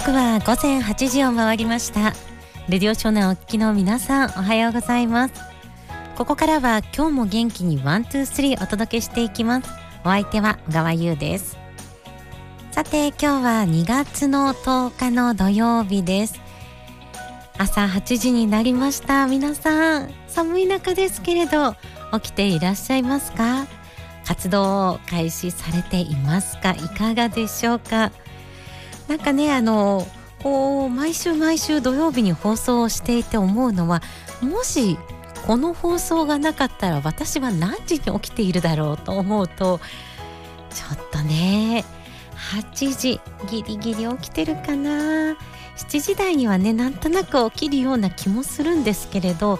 刻は午前8時を回りました。レディオ湘南お聞きの皆さんおはようございます。ここからは今日も元気にワンツースリーお届けしていきます。お相手は小川優です。さて今日は2月の10日の土曜日です。朝8時になりました。皆さん寒い中ですけれど起きていらっしゃいますか？活動を開始されていますか？いかがでしょうか？なんかねあのこう毎週毎週土曜日に放送をしていて思うのはもしこの放送がなかったら私は何時に起きているだろうと思うとちょっとね8時ギリギリ起きてるかな7時台にはねなんとなく起きるような気もするんですけれど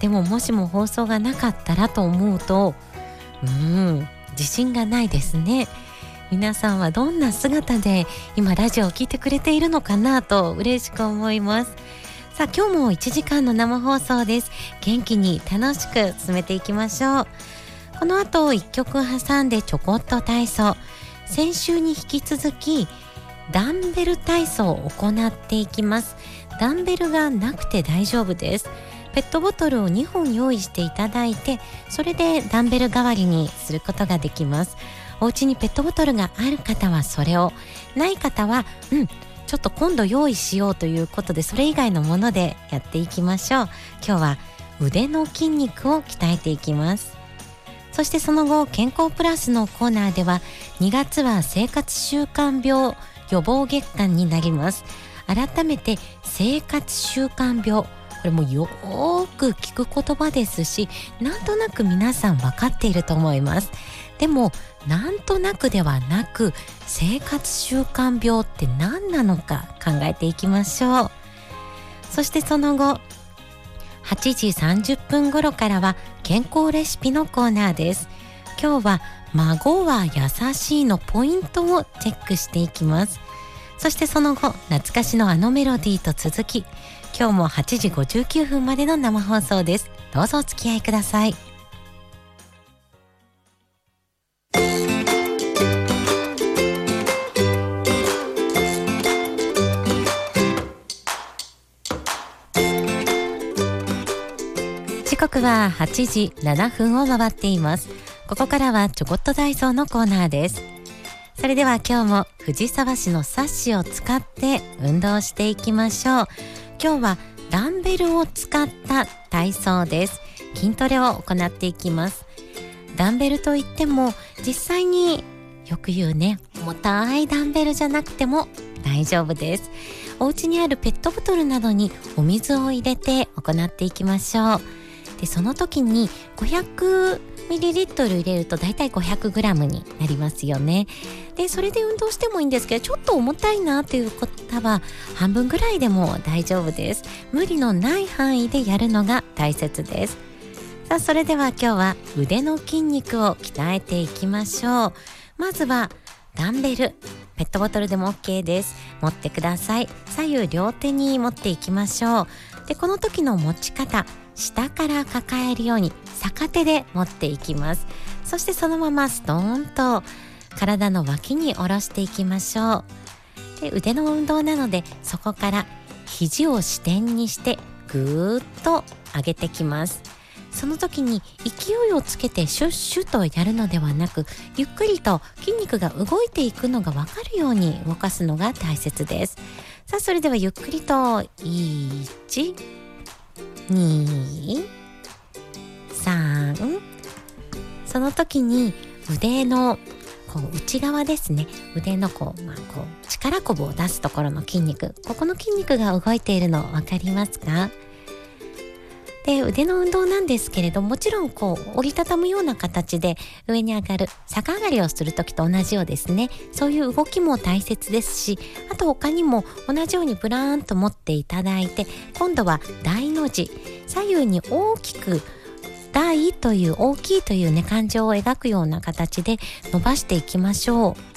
でももしも放送がなかったらと思うとうん自信がないですね。皆さんはどんな姿で今ラジオを聴いてくれているのかなと嬉しく思います。さあ今日も1時間の生放送です。元気に楽しく進めていきましょう。この後1曲挟んでちょこっと体操。先週に引き続きダンベル体操を行っていきます。ダンベルがなくて大丈夫です。ペットボトルを2本用意していただいてそれでダンベル代わりにすることができます。お家にペットボトルがある方はそれをない方はうんちょっと今度用意しようということでそれ以外のものでやっていきましょう。今日は腕の筋肉を鍛えていきます。そしてその後健康プラスのコーナーでは2月は生活習慣病予防月間になります。改めて生活習慣病これもよーく聞く言葉ですしなんとなく皆さん分かっていると思います。でもなんとなくではなく生活習慣病って何なのか考えていきましょう。そしてその後8時30分頃からは健康レシピのコーナーです。今日は孫は優しいのポイントをチェックしていきます。そしてその後懐かしのあのメロディーと続き今日も8時59分までの生放送です。どうぞお付き合いください。時刻は8時7分を回っています。ここからはちょこっと体操のコーナーです。それでは今日も藤沢市のサッシを使って運動していきましょう。今日はダンベルを使った体操です。筋トレを行っていきます。ダンベルといっても実際によく言うね重たいダンベルじゃなくても大丈夫です。お家にあるペットボトルなどにお水を入れて行っていきましょう。でその時に500ミリリットル入れるとだいたい500グラムになりますよね。でそれで運動してもいいんですけどちょっと重たいなという方は半分ぐらいでも大丈夫です。無理のない範囲でやるのが大切です。さあそれでは今日は腕の筋肉を鍛えていきましょう。まずはダンベルペットボトルでも OK です。持ってください。左右両手に持っていきましょう。でこの時の持ち方下から抱えるように逆手で持っていきます。そしてそのままストーンと体の脇に下ろしていきましょう。で腕の運動なのでそこから肘を支点にしてぐーっと上げてきます。その時に勢いをつけてシュッシュとやるのではなくゆっくりと筋肉が動いていくのが分かるように動かすのが大切です。さあそれではゆっくりと1 2、3その時に腕のこう内側ですね。腕のこう,、まあ、こう力こぶを出すところの筋肉。ここの筋肉が動いているの分かりますか？で腕の運動なんですけれどもちろんこう折りたたむような形で上に上がる逆上がりをする時と同じようですね。そういう動きも大切ですしあと他にも同じようにブラーンと持っていただいて今度は大の字。左右に大きく大という大きいというね感情を描くような形で伸ばしていきましょう。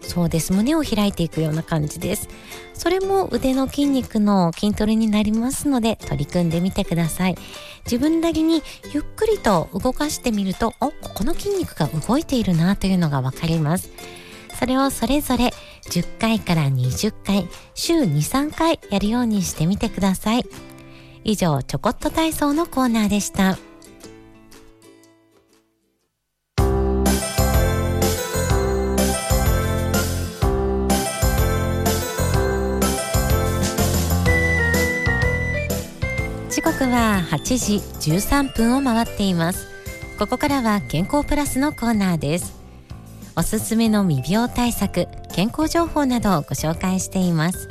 そうです。胸を開いていくような感じです。それも腕の筋肉の筋トレになりますので取り組んでみてください。自分なりにゆっくりと動かしてみるとおここの筋肉が動いているなというのがわかります。それをそれぞれ10回から20回、週2、3回やるようにしてみてください。以上、ちょこっと体操のコーナーでした。時刻は8時13分を回っています。ここからは健康プラスのコーナーです。おすすめの未病対策健康情報などをご紹介しています。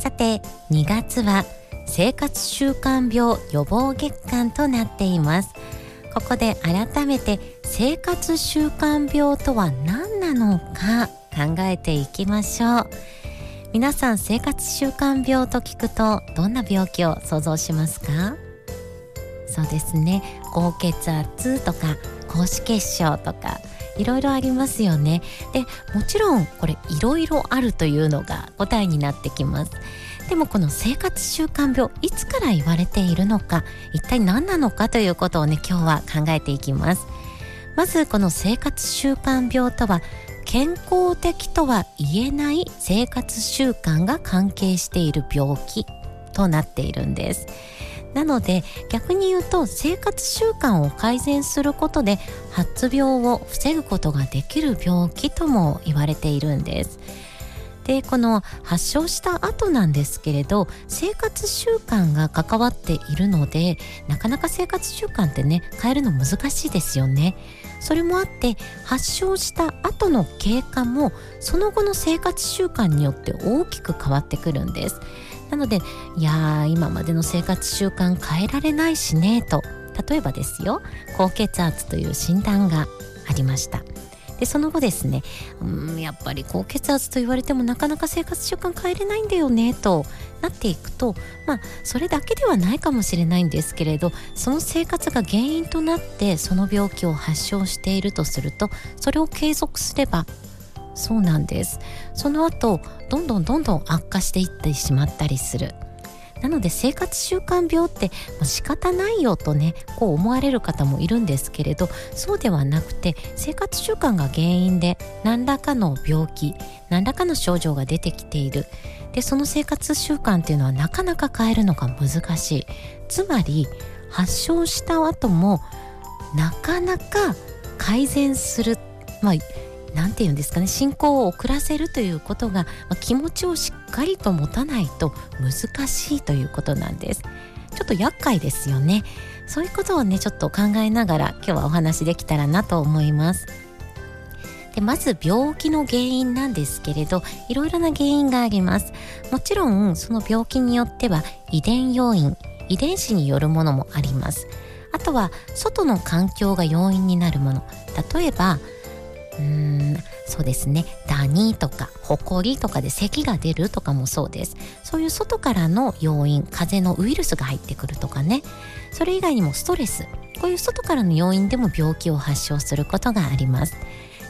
さて2月は生活習慣病予防月間となっています。ここで改めて生活習慣病とは何なのか考えていきましょう。皆さん生活習慣病と聞くとどんな病気を想像しますか？そうですね。高血圧とか高脂血症とかいろいろありますよね。でもちろんこれいろいろあるというのが答えになってきます。でもこの生活習慣病いつから言われているのか一体何なのかということをね今日は考えていきます。まずこの生活習慣病とは健康的とは言えない生活習慣が関係している病気となっているんですなので逆に言うと生活習慣を改善することで発病を防ぐことができる病気とも言われているんです。でこの発症した後なんですけれど生活習慣が関わっているのでなかなか生活習慣ってね変えるの難しいですよね。それもあって発症した後の経過もその後の生活習慣によって大きく変わってくるんです。なのでいや今までの生活習慣変えられないしねと例えばですよ高血圧という診断がありましたでその後ですねうんやっぱり高血圧と言われてもなかなか生活習慣変えれないんだよねとなっていくとまあそれだけではないかもしれないんですけれどその生活が原因となってその病気を発症しているとするとそれを継続すればそうなんです。その後どんどんどんどん悪化していってしまったりする。なので生活習慣病ってもう仕方ないよとねこう思われる方もいるんですけれどそうではなくて生活習慣が原因で何らかの病気何らかの症状が出てきている。でその生活習慣っていうのはなかなか変えるのが難しい。つまり発症した後もなかなか改善するまあ何て言うんですかね進行を遅らせるということが、まあ、気持ちをしっかりと持たないと難しいということなんです。ちょっと厄介ですよね。そういうことをねちょっと考えながら今日はお話できたらなと思います。でまず病気の原因なんですけれどいろいろな原因があります。もちろんその病気によっては遺伝要因遺伝子によるものもあります。あとは外の環境が要因になるもの。例えばうーんそうですね。ダニとかホコリとかで咳が出るとかもそうです。そういう外からの要因風邪のウイルスが入ってくるとかね。それ以外にもストレス。こういう外からの要因でも病気を発症することがあります。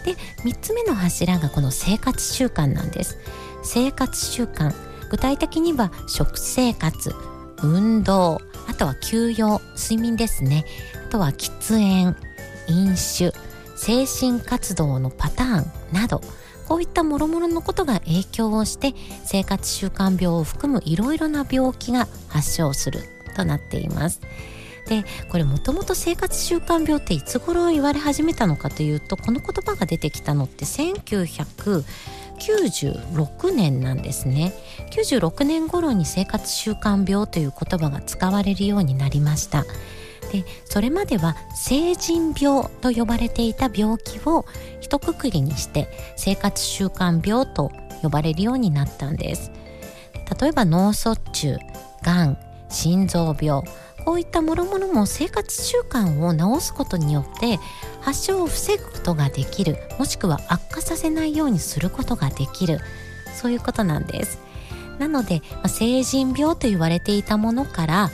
で3つ目の柱がこの生活習慣なんです。生活習慣。具体的には食生活運動あとは休養睡眠ですね。あとは喫煙飲酒。精神活動のパターンなどこういった諸々のことが影響をして生活習慣病を含むいろいろな病気が発症するとなっています。でこれもともと生活習慣病っていつ頃言われ始めたのかというとこの言葉が出てきたのって1996年なんですね96年頃に生活習慣病という言葉が使われるようになりましたでそれまでは成人病と呼ばれていた病気を一括りにして生活習慣病と呼ばれるようになったんです。例えば脳卒中がん心臓病こういったもろもろも生活習慣を治すことによって発症を防ぐことができるもしくは悪化させないようにすることができるそういうことなんです。なので、まあ、成人病と言われていたものから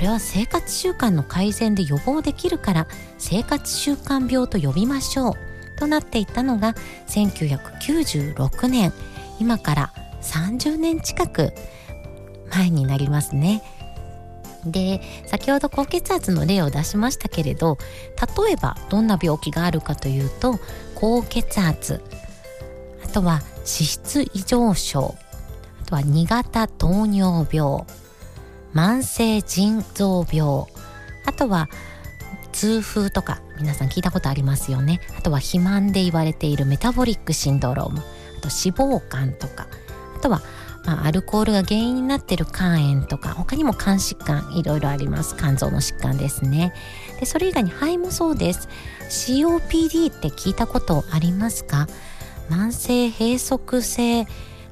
れは生活習慣の改善で予防できるから生活習慣病と呼びましょう。となっていったのが1996年今から30年近く前になりますね。で先ほど高血圧の例を出しましたけれど例えばどんな病気があるかというと高血圧。あとは脂質異常症。あとは2型糖尿病。慢性腎臓病。あとは痛風とか皆さん聞いたことありますよね。あとは肥満で言われているメタボリックシンドローム。あと脂肪肝とか。あとはまあ、アルコールが原因になっている肝炎とか。他にも肝疾患いろいろあります。肝臓の疾患ですね。でそれ以外に肺もそうです。COPD って聞いたことありますか？慢性閉塞性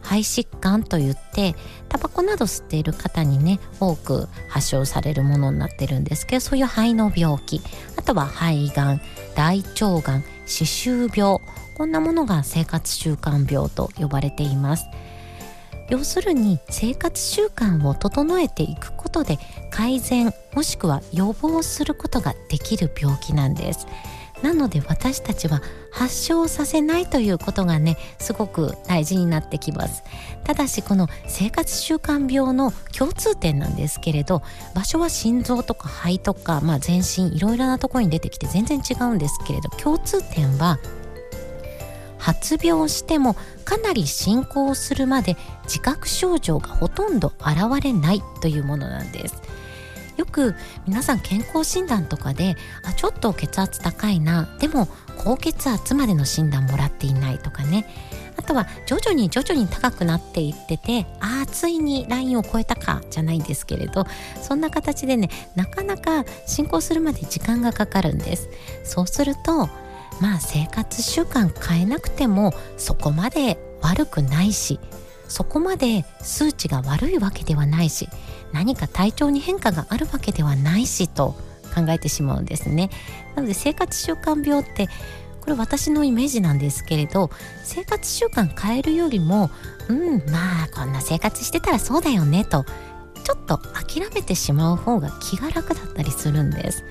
肺疾患といってタバコなど吸っている方にね多く発症されるものになってるんですけどそういう肺の病気あとは肺がん大腸がん歯周病こんなものが生活習慣病と呼ばれています。要するに生活習慣を整えていくことで改善もしくは予防することができる病気なんです。なので私たちは発症させないということがねすごく大事になってきます。ただしこの生活習慣病の共通点なんですけれど場所は心臓とか肺とか、まあ、全身いろいろなところに出てきて全然違うんですけれど共通点は発病してもかなり進行するまで自覚症状がほとんど現れないというものなんです。よく皆さん健康診断とかであちょっと血圧高いなでも高血圧までの診断もらっていないとかね。あとは徐々に徐々に高くなっていっててああついにラインを超えたかじゃないんですけれどそんな形でねなかなか進行するまで時間がかかるんです。そうするとまあ生活習慣変えなくてもそこまで悪くないしそこまで数値が悪いわけではないし何か体調に変化があるわけではないしと考えてしまうんですね。なので生活習慣病ってこれ私のイメージなんですけれど生活習慣変えるよりもうんまあこんな生活してたらそうだよねとちょっと諦めてしまう方が気が楽だったりするんです。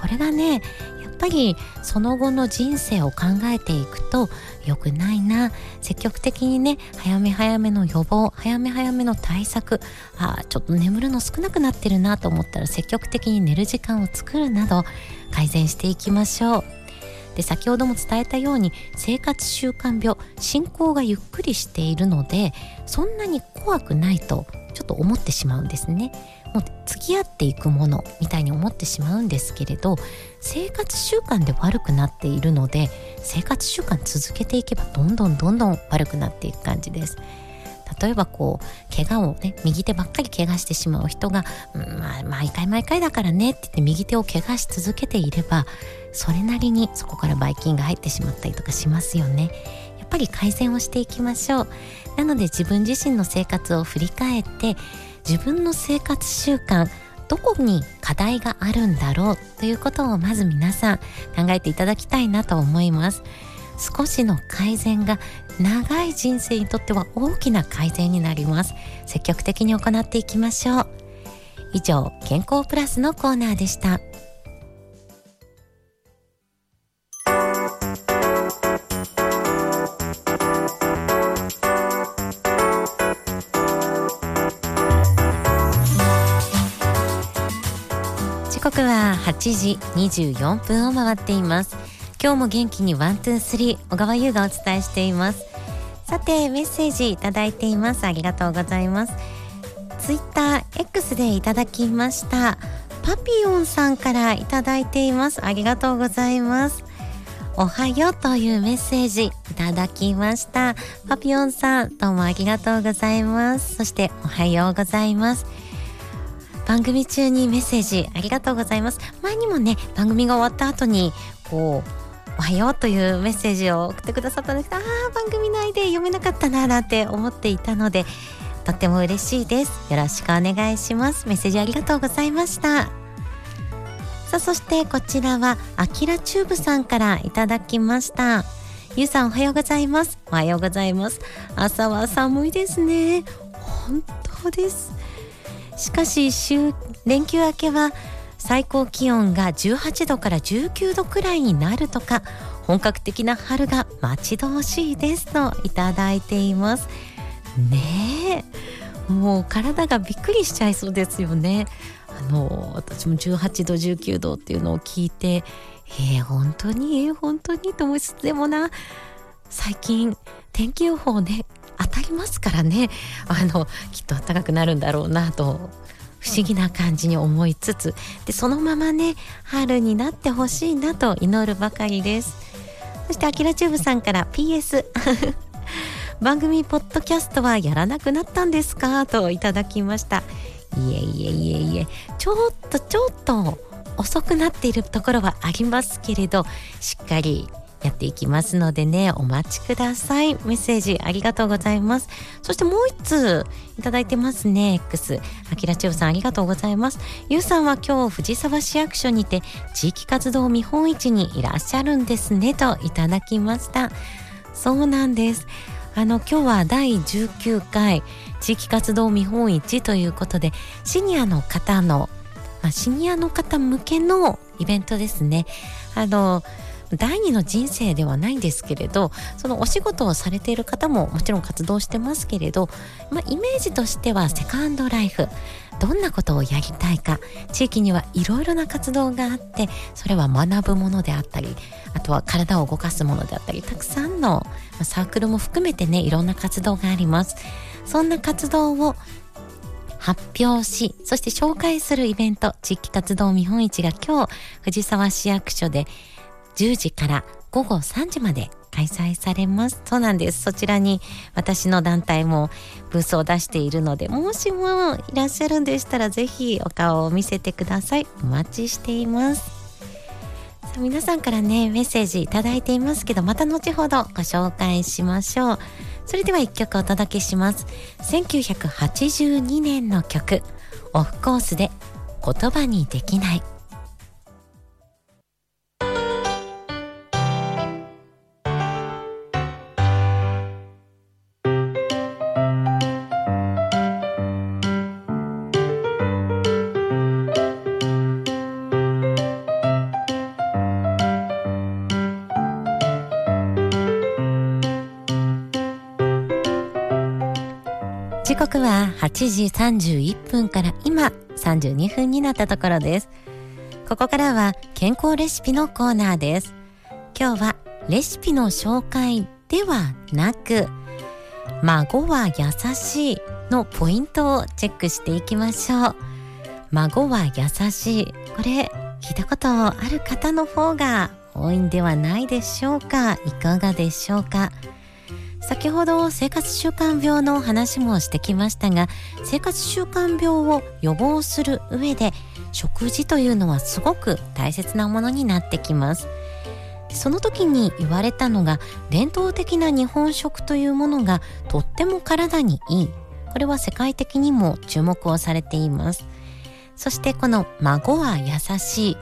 これがねぱりその後の人生を考えていくと良くないな積極的にね早め早めの予防早め早めの対策あちょっと眠るの少なくなってるなと思ったら積極的に寝る時間を作るなど改善していきましょう。で先ほども伝えたように生活習慣病進行がゆっくりしているのでそんなに怖くないとちょっと思ってしまうんですね。もう付き合っていくものみたいに思ってしまうんですけれど生活習慣で悪くなっているので生活習慣続けていけばどんどんどんどん悪くなっていく感じです。例えばこう怪我をね右手ばっかり怪我してしまう人が、うん、まあ毎回毎回だからねって言って右手を怪我し続けていればそれなりにそこからばい菌が入ってしまったりとかしますよね。やっぱり改善をしていきましょう。なので自分自身の生活を振り返って自分の生活習慣どこに課題があるんだろうということをまず皆さん考えていただきたいなと思います。少しの改善が長い人生にとっては大きな改善になります。積極的に行っていきましょう。以上健康プラスのコーナーでした。時24分を回っています。今日も元気にワンツースリー小川優がお伝えしています。さてメッセージいただいています。ありがとうございます。ツイッター X でいただきました。パピヨンさんからいただいています。ありがとうございます。おはようというメッセージいただきました。パピヨンさんどうもありがとうございます。そしておはようございます。番組中にメッセージありがとうございます。前にもね番組が終わった後にこうおはようというメッセージを送ってくださったんですけどああ番組内で読めなかったななんて思っていたのでとっても嬉しいです。よろしくお願いします。メッセージありがとうございました。さあそしてこちらはあきらチューブさんからいただきました。ゆうさんおはようございます。おはようございます。朝は寒いですね。本当です。しかし週連休明けは最高気温が18度から19度くらいになるとか本格的な春が待ち遠しいですといただいています。ねえもう体がびっくりしちゃいそうですよね。あの私も18度19度っていうのを聞いてえー、本当にえー、本当にと思いつつでもな最近天気予報ね当たりますからね。あのきっと暖かくなるんだろうなと不思議な感じに思いつつ。でそのままね春になってほしいなと祈るばかりです。そしてアキラチューブさんから PS 番組ポッドキャストはやらなくなったんですか？といただきました。いえいえいえいえ。ちょっとちょっと遅くなっているところはありますけれどしっかりやっていきますのでね、お待ちください。メッセージありがとうございます。そしてもう一通いただいてますね、X。あきらちゅうさんありがとうございます。ゆうさんは今日藤沢市役所にて地域活動見本市にいらっしゃるんですね、といただきました。そうなんです。あの今日は第19回地域活動見本市ということでシニアの方の、まあ、シニアの方向けのイベントですね。あの第二の人生ではないんですけれどそのお仕事をされている方ももちろん活動してますけれど、まあ、イメージとしてはセカンドライフどんなことをやりたいか地域にはいろいろな活動があってそれは学ぶものであったりあとは体を動かすものであったりたくさんのサークルも含めてねいろんな活動があります。そんな活動を発表し、そして紹介するイベント、地域活動見本市が今日、藤沢市役所で10時から午後3時まで開催されます。そうなんです。そちらに私の団体もブースを出しているので、もしもいらっしゃるんでしたらぜひお顔を見せてください。お待ちしています。さあ皆さんからね、メッセージいただいていますけど、また後ほどご紹介しましょう。それでは一曲お届けします。1982年の曲、オフコースで言葉にできない。8時31分から今32分になったところです。ここからは健康レシピのコーナーです。今日はレシピの紹介ではなく、孫は優しいのポイントをチェックしていきましょう。孫は優しい。これ聞いたことある方の方が多いんではないでしょうか？いかがでしょうか？先ほど生活習慣病の話もしてきましたが生活習慣病を予防する上で食事というのはすごく大切なものになってきます。その時に言われたのが伝統的な日本食というものがとっても体にいい。これは世界的にも注目をされています。そしてこの孫は優しい。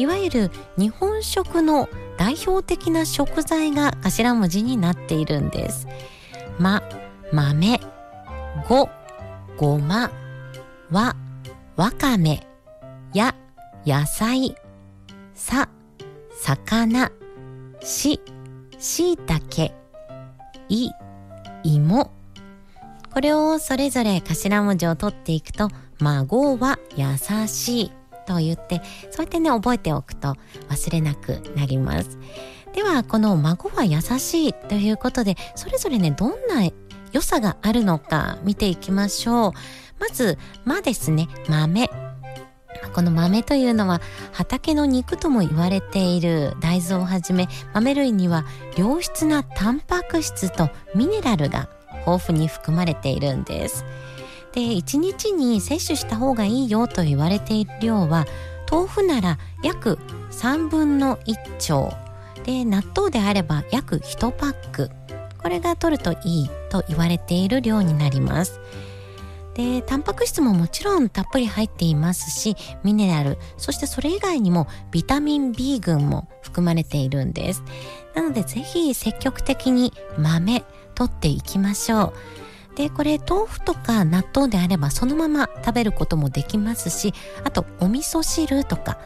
いわゆる日本食の代表的な食材が頭文字になっているんです。ま、豆、ご、ごま、わ、わかめ、や、野菜、さ、魚、し、しいたけ、い、芋。これをそれぞれ頭文字を取っていくと、孫は優しい。と言ってそうやってね覚えておくと忘れなくなります。ではこの孫は優しいということでそれぞれねどんな良さがあるのか見ていきましょう。まず「ま」ですね豆。この豆というのは畑の肉とも言われている大豆をはじめ豆類には良質なタンパク質とミネラルが豊富に含まれているんです。で1日に摂取した方がいいよと言われている量は豆腐なら約3分の1丁。で納豆であれば約1パック。これが取るといいと言われている量になります。でタンパク質ももちろんたっぷり入っていますしミネラルそしてそれ以外にもビタミン B 群も含まれているんです。なのでぜひ積極的に豆取っていきましょう。でこれ豆腐とか納豆であればそのまま食べることもできますしあとお味噌汁とか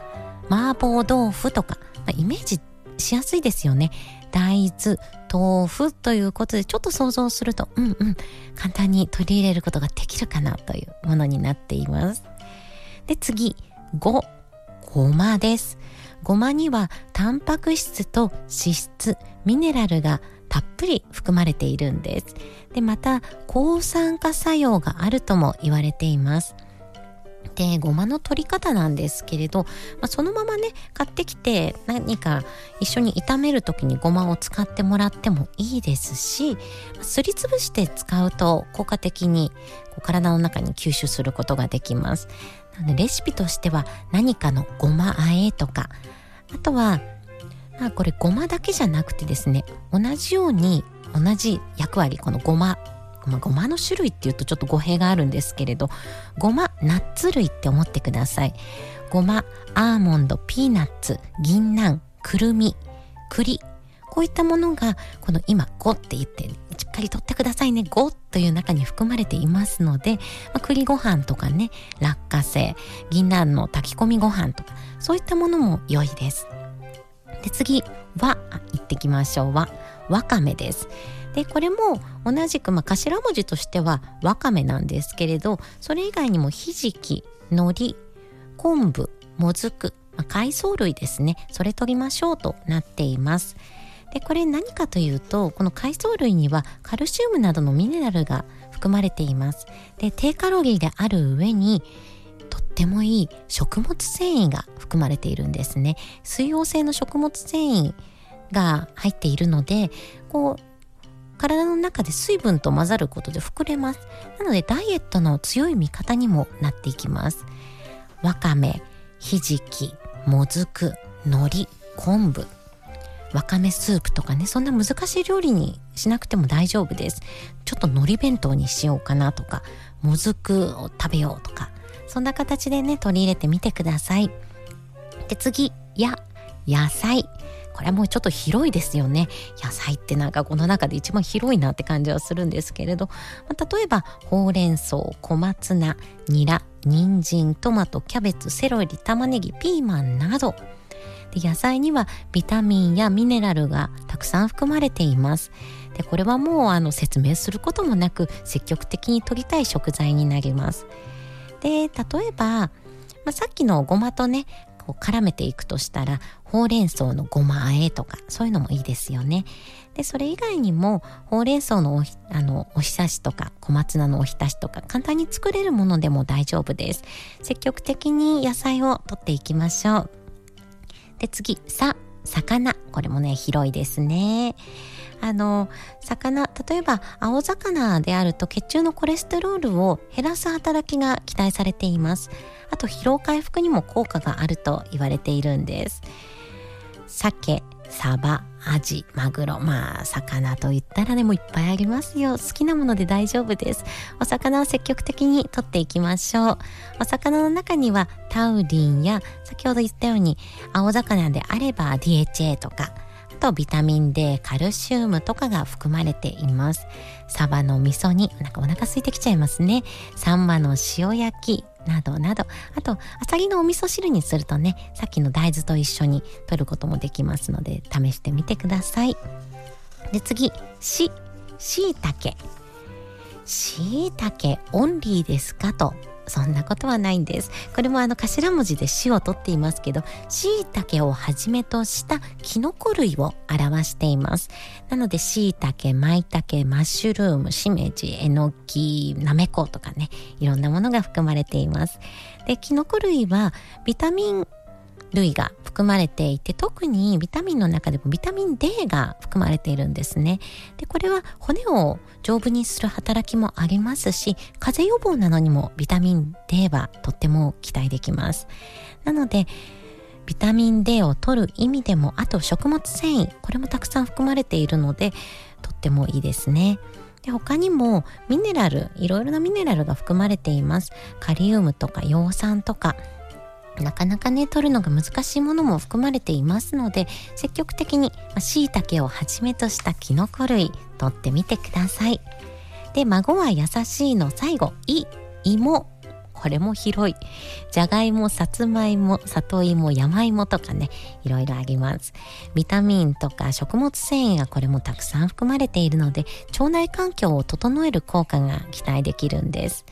麻婆豆腐とか、まあ、イメージしやすいですよね。大豆豆腐ということでちょっと想像するとうんうん簡単に取り入れることができるかなというものになっています。で次5ごまです。ごまにはタンパク質と脂質ミネラルがたっぷり含まれているんです。でまた抗酸化作用があるとも言われています。でごまの取り方なんですけれど、まあ、そのままね買ってきて何か一緒に炒める時にごまを使ってもらってもいいですしすりつぶして使うと効果的にこう体の中に吸収することができます。なのでレシピとしては何かのごまあえとかあとはまあこれごまだけじゃなくてですね同じように同じ役割このごままあ、ごまの種類っていうとちょっと語弊があるんですけれどごまナッツ類って思ってください。ごまアーモンドピーナッツ銀杏くるみ栗こういったものがこの今5って言ってしっかりとってくださいね5という中に含まれていますので、まあ、栗ご飯とかね落花生銀杏の炊き込みご飯とかそういったものも良いです。で次は行ってきましょう。はわかめです。でこれも同じく、まあ、頭文字としてはわかめなんですけれどそれ以外にもひじき海苔昆布もずく、まあ、海藻類ですね。それ取りましょうとなっています。でこれ何かというとこの海藻類にはカルシウムなどのミネラルが含まれていますで低カロリーである上にとってもいい食物繊維が含まれているんですね水溶性の食物繊維が入っているのでこう体の中で水分と混ざることで膨れます。なのでダイエットの強い味方にもなっていきます。わかめ、ひじき、もずく、海苔、昆布、わかめスープとかね、そんな難しい料理にしなくても大丈夫です。ちょっと海苔弁当にしようかなとか、もずくを食べようとか、そんな形でね、取り入れてみてください。で、次、や、野菜。これはもうちょっと広いですよね。野菜ってなんかこの中で一番広いなって感じはするんですけれど、まあ、例えばほうれん草、小松菜、ニラ、人参、トマト、キャベツ、セロリ、玉ねぎ、ピーマンなど、で野菜にはビタミンやミネラルがたくさん含まれています。でこれはもうあの説明することもなく積極的に摂りたい食材になります。で例えば、まあ、さっきのごまとねこう絡めていくとしたらほうれん草のごまあえとかそういうのもいいですよね。でそれ以外にもほうれん草のおあのおひたしとか小松菜のおひたしとか簡単に作れるものでも大丈夫です。積極的に野菜を取っていきましょう。で次「さ」魚。これもね広いですね。あの魚例えば青魚であると血中のコレステロールを減らす働きが期待されています。あと疲労回復にも効果があると言われているんです。鮭サバアジマグロまあ魚と言ったらでもいっぱいありますよ好きなもので大丈夫ですお魚を積極的に取っていきましょうお魚の中にはタウリンや先ほど言ったように青魚であれば DHA とかあとビタミン D、カルシウムとかが含まれています。サバの味噌煮、なんかお腹空いてきちゃいますね。サンマの塩焼き、などなど、あと、アサリのお味噌汁にするとね、さっきの大豆と一緒に取ることもできますので、試してみてください。で、次、し、しいたけ。しいたけオンリーですかとそんなことはないんです。これもあの頭文字で死を取っていますけど、しいたけをはじめとしたキノコ類を表しています。なので椎茸、舞茸、マッシュルーム、しめじ、えのき、なめことかね、いろんなものが含まれています。で、キノコ類はビタミン類が含まれていて特にビタミンの中でもビタミン D が含まれているんですね。でこれは骨を丈夫にする働きもありますし風邪予防などにもビタミン D はとっても期待できます。なのでビタミン D を取る意味でもあと食物繊維これもたくさん含まれているのでとってもいいですね。で他にもミネラルいろいろなミネラルが含まれています。カリウムとか葉酸とかなかなかね取るのが難しいものも含まれていますので積極的にしいたけをはじめとしたきのこ類取ってみてください。で孫は優しいの最後い芋これも広い。じゃがいもさつまいも里芋山芋とかねいろいろあります。ビタミンとか食物繊維がこれもたくさん含まれているので腸内環境を整える効果が期待できるんです。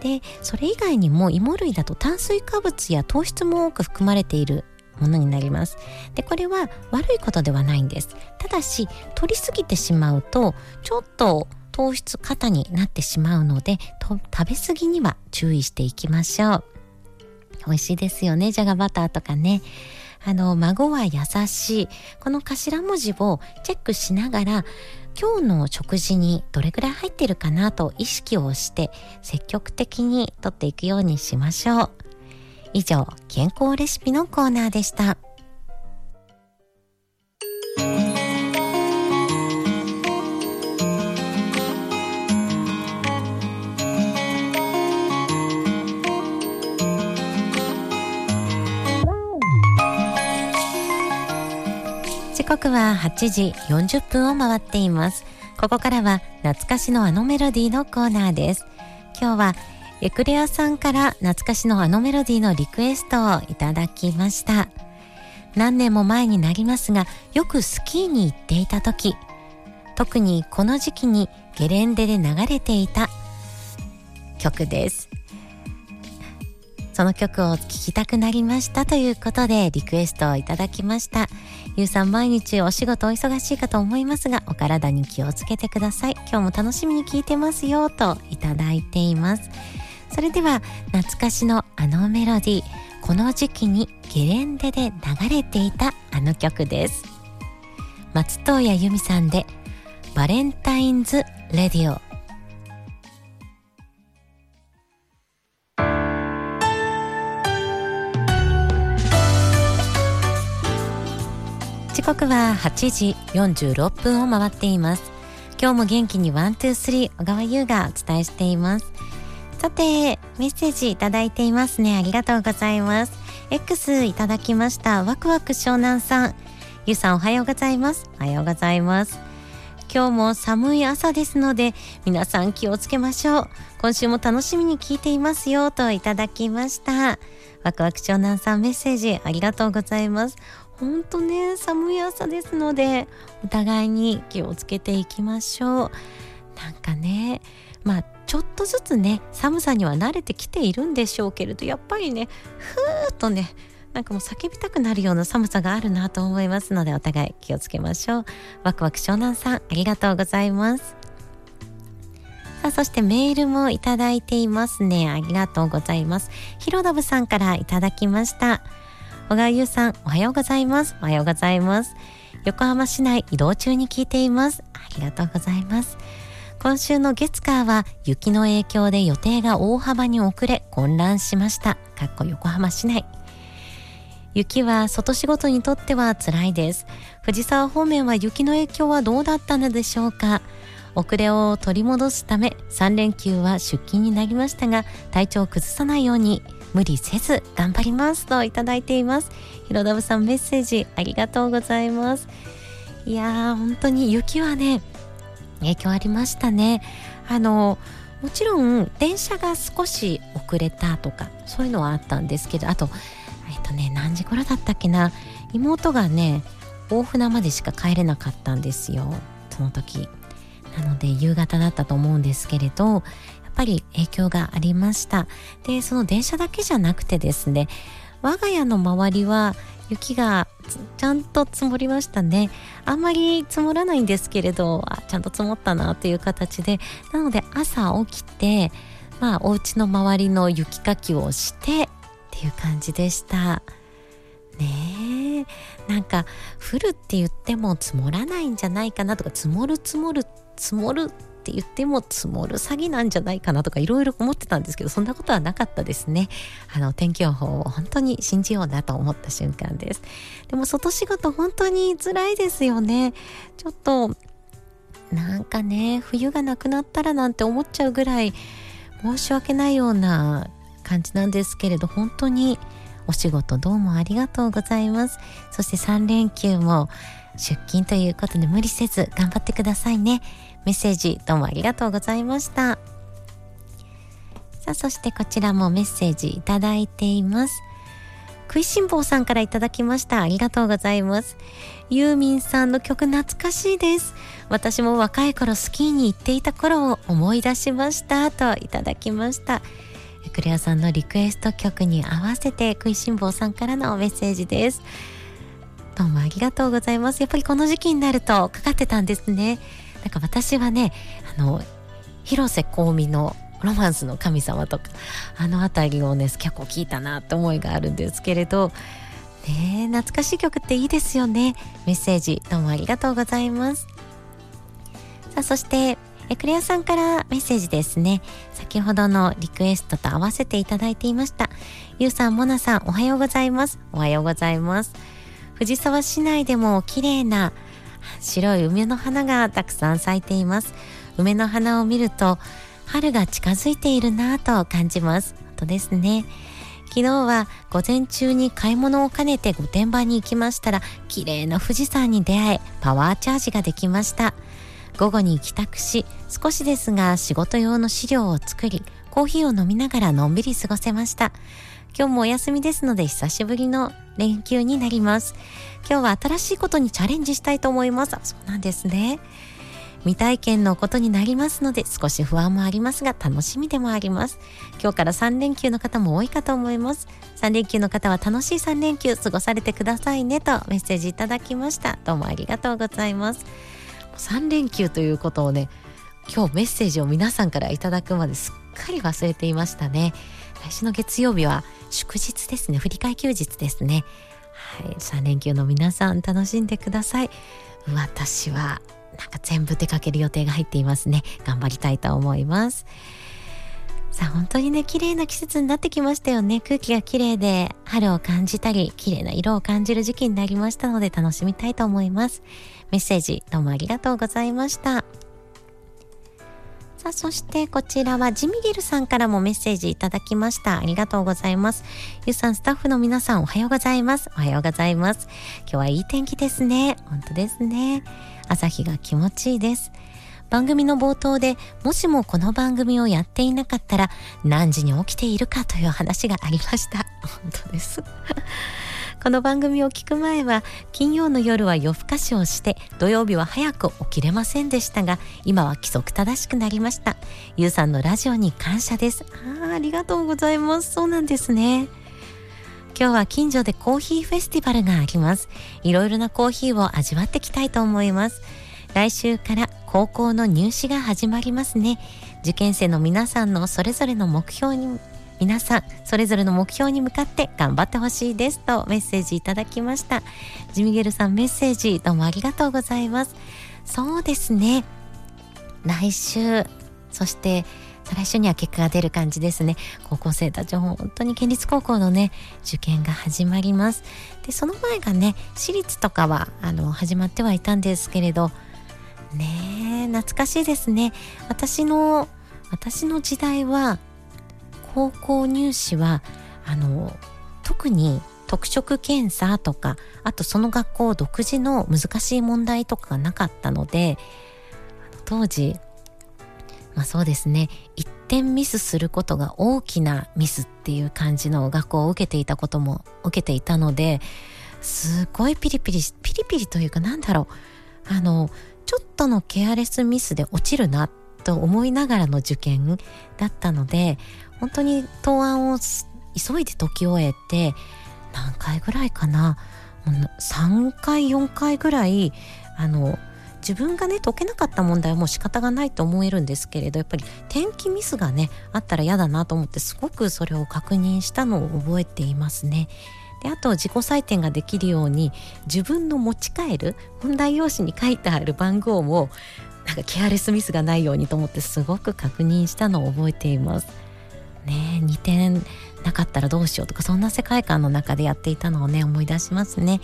でそれ以外にも芋類だと炭水化物や糖質も多く含まれているものになります。でこれは悪いことではないんです。ただし取りすぎてしまうとちょっと糖質過多になってしまうので食べ過ぎには注意していきましょう。美味しいですよね。じゃがバターとかね。あの孫は優しい。この頭文字をチェックしながら今日の食事にどれくらい入ってるかなと意識をして積極的にとっていくようにしましょう。以上健康レシピのコーナーでした。刻は8時40分を回っています。ここからは懐かしのあのメロディーのコーナーです。今日はエクレアさんから懐かしのあのメロディーのリクエストをいただきました。何年も前になりますがよくスキーに行っていた時特にこの時期にゲレンデで流れていた曲です。その曲を聴きたくなりましたということでリクエストをいただきました。ゆうさん毎日お仕事お忙しいかと思いますがお体に気をつけてください。今日も楽しみに聞いてますよといただいています。それでは懐かしのあのメロディーこの時期にゲレンデで流れていたあの曲です。松任谷由実さんでバレンタインズ・レディオ。時刻は8時46分を回っています。今日も元気にワン、ツー、スリー小川優がお伝えしています。さてメッセージいただいていますね。ありがとうございます。X いただきました。ワクワク湘南さん。ゆうさんおはようございます。おはようございます。今日も寒い朝ですので皆さん気をつけましょう。今週も楽しみに聞いていますよといただきました。ワクワク湘南さんメッセージありがとうございます。本当ね寒い朝ですのでお互いに気をつけていきましょう。なんかねまあちょっとずつね寒さには慣れてきているんでしょうけれどやっぱりねふーっとねなんかもう叫びたくなるような寒さがあるなと思いますのでお互い気をつけましょう。ワクワク湘南さんありがとうございます。さあそしてメールもいただいていますね。ありがとうございます。ひろだぶさんからいただきました。小川優さん、おはようございます。おはようございます。横浜市内移動中に聞いています。ありがとうございます。今週の月火は雪の影響で予定が大幅に遅れ混乱しました。かっこ横浜市内。雪は外仕事にとっては辛いです。藤沢方面は雪の影響はどうだったのでしょうか遅れを取り戻すため3連休は出勤になりましたが体調を崩さないように無理せず頑張りますといただいています。ひろだぶさんメッセージありがとうございます。いやー本当に雪はね影響ありましたね。あのもちろん電車が少し遅れたとかそういうのはあったんですけどあとえっとね何時頃だったっけな。妹がね大船までしか帰れなかったんですよ。その時。なので夕方だったと思うんですけれどぱり影響がありました。でその電車だけじゃなくてですね我が家の周りは雪がちゃんと積もりましたね。あんまり積もらないんですけれどちゃんと積もったなという形で。なので朝起きてまあお家の周りの雪かきをしてっていう感じでした。ねえ。なんか降るって言っても積もらないんじゃないかなとか積もる積もる積もるって言っても積もる詐欺なんじゃないかなとかいろいろ思ってたんですけどそんなことはなかったですね。あの天気予報を本当に信じようなと思った瞬間です。でも外仕事本当に辛いですよね。ちょっとなんかね冬がなくなったらなんて思っちゃうぐらい申し訳ないような感じなんですけれど本当にお仕事どうもありがとうございます。そして3連休も出勤ということで無理せず頑張ってくださいね。メッセージどうもありがとうございました。さあそしてこちらもメッセージいただいています。食いしん坊さんからいただきました。ありがとうございます。ユーミンさんの曲懐かしいです。私も若い頃スキーに行っていた頃を思い出しました。といただきました。クレアさんのリクエスト曲に合わせて食いしん坊さんからのメッセージです。どうもありがとうございます。やっぱりこの時期になるとかかってたんですね。なんか私はねあの広瀬香美のロマンスの神様とかあの辺りをね結構聞いたなって思いがあるんですけれど。ね懐かしい曲っていいですよね。メッセージどうもありがとうございます。さあそしてえクレアさんからメッセージですね。先ほどのリクエストと合わせていただいていました。ゆうさんモナさんおはようございます。おはようございます。藤沢市内でも綺麗な白い梅の花がたくさん咲いています。梅の花を見ると春が近づいているなぁと感じます。本当ですね。昨日は午前中に買い物を兼ねて御殿場に行きましたら綺麗な富士山に出会えパワーチャージができました。午後に帰宅し少しですが仕事用の資料を作りコーヒーを飲みながらのんびり過ごせました。今日もお休みですので久しぶりの連休になります。今日は新しいことにチャレンジしたいと思います。そうなんですね。未体験のことになりますので少し不安もありますが楽しみでもあります。今日から3連休の方も多いかと思います。3連休の方は楽しい3連休過ごされてくださいねとメッセージいただきました。どうもありがとうございます。3連休ということをね今日メッセージを皆さんからいただくまですっかり忘れていましたね。来週の月曜日は祝日ですね。振り替え休日ですね。はい。3連休の皆さん楽しんでください。私はなんか全部出かける予定が入っていますね。頑張りたいと思います。さあ本当にね綺麗な季節になってきましたよね空気が綺麗で春を感じたり綺麗な色を感じる時期になりましたので楽しみたいと思いますメッセージどうもありがとうございましたさあ、そしてこちらはジミゲルさんからもメッセージいただきました。ありがとうございます。ゆさん、スタッフの皆さん、おはようございます。おはようございます。今日はいい天気ですね。本当ですね。朝日が気持ちいいです。番組の冒頭でもしもこの番組をやっていなかったら何時に起きているかという話がありました。本当です。この番組を聞く前は金曜の夜は夜更かしをして土曜日は早く起きれませんでしたが今は規則正しくなりました。ゆうさんのラジオに感謝です。あありがとうございます。そうなんですね。今日は近所でコーヒーフェスティバルがあります。いろいろなコーヒーを味わってきたいと思います。来週から高校の入試が始まりますね。受験生の皆さんのそれぞれの目標に皆さんそれぞれの目標に向かって頑張ってほしいですとメッセージいただきました。ジミゲルさんメッセージどうもありがとうございます。そうですね。来週そして再来週には結果が出る感じですね。高校生たち本当に県立高校のね受験が始まります。でその前がね私立とかはあの始まってはいたんですけれどねえ懐かしいですね。私の私の時代は高校入試はあの特に特色検査とかあとその学校独自の難しい問題とかがなかったので当時まあそうですね。一点ミスすることが大きなミスっていう感じの学校を受けていたことも受けていたのですごいピリピリピリピリというかなんだろう。あのちょっとのケアレスミスで落ちるなと思いながらの受験だったので本当に答案を急いで解き終えて何回ぐらいかな3回4回ぐらいあの自分がね解けなかった問題はもう仕方がないと思えるんですけれどやっぱり天気ミスがねあったら嫌だなと思ってすごくそれを確認したのを覚えていますね。であと自己採点ができるように自分の持ち帰る問題用紙に書いてある番号もなんかケアレスミスがないようにと思ってすごく確認したのを覚えています。ね2点なかったらどうしようとかそんな世界観の中でやっていたのをね思い出しますね。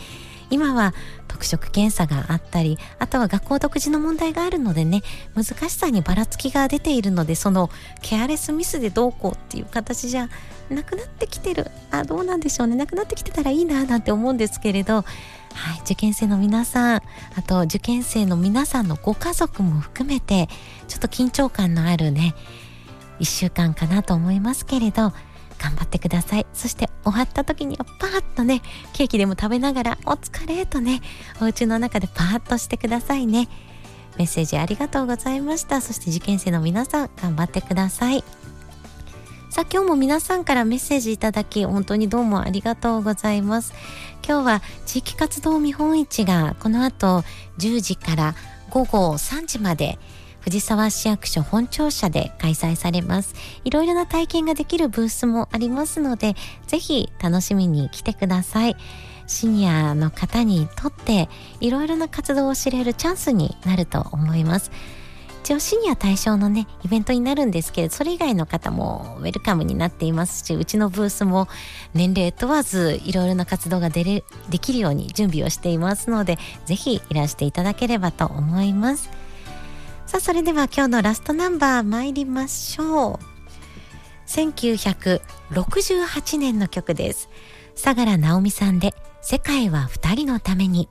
今は特色検査があったりあとは学校独自の問題があるのでね難しさにばらつきが出ているのでそのケアレスミスでどうこうっていう形じゃなくなってきてる。あどうなんでしょうね。なくなってきてたらいいななんて思うんですけれど。はい、受験生の皆さんあと受験生の皆さんのご家族も含めてちょっと緊張感のあるね1週間かなと思いますけれど。頑張ってください。そして終わった時にはパーッとねケーキでも食べながらお疲れとねお家の中でパーッとしてくださいね。メッセージありがとうございました。そして受験生の皆さん頑張ってください。さあ今日も皆さんからメッセージいただき本当にどうもありがとうございます。今日は地域活動見本市がこの後10時から午後3時まで藤沢市役所本庁舎で開催されます。いろいろな体験ができるブースもありますので、ぜひ楽しみに来てください。シニアの方にとっていろいろな活動を知れるチャンスになると思います。一応シニア対象のね、イベントになるんですけれど、それ以外の方もウェルカムになっていますし、うちのブースも年齢問わずいろいろな活動が出れできるように準備をしていますので、ぜひいらしていただければと思います。さあそれでは今日のラストナンバー参りましょう。1968年の曲です。相良直美さんで「世界は二人のために」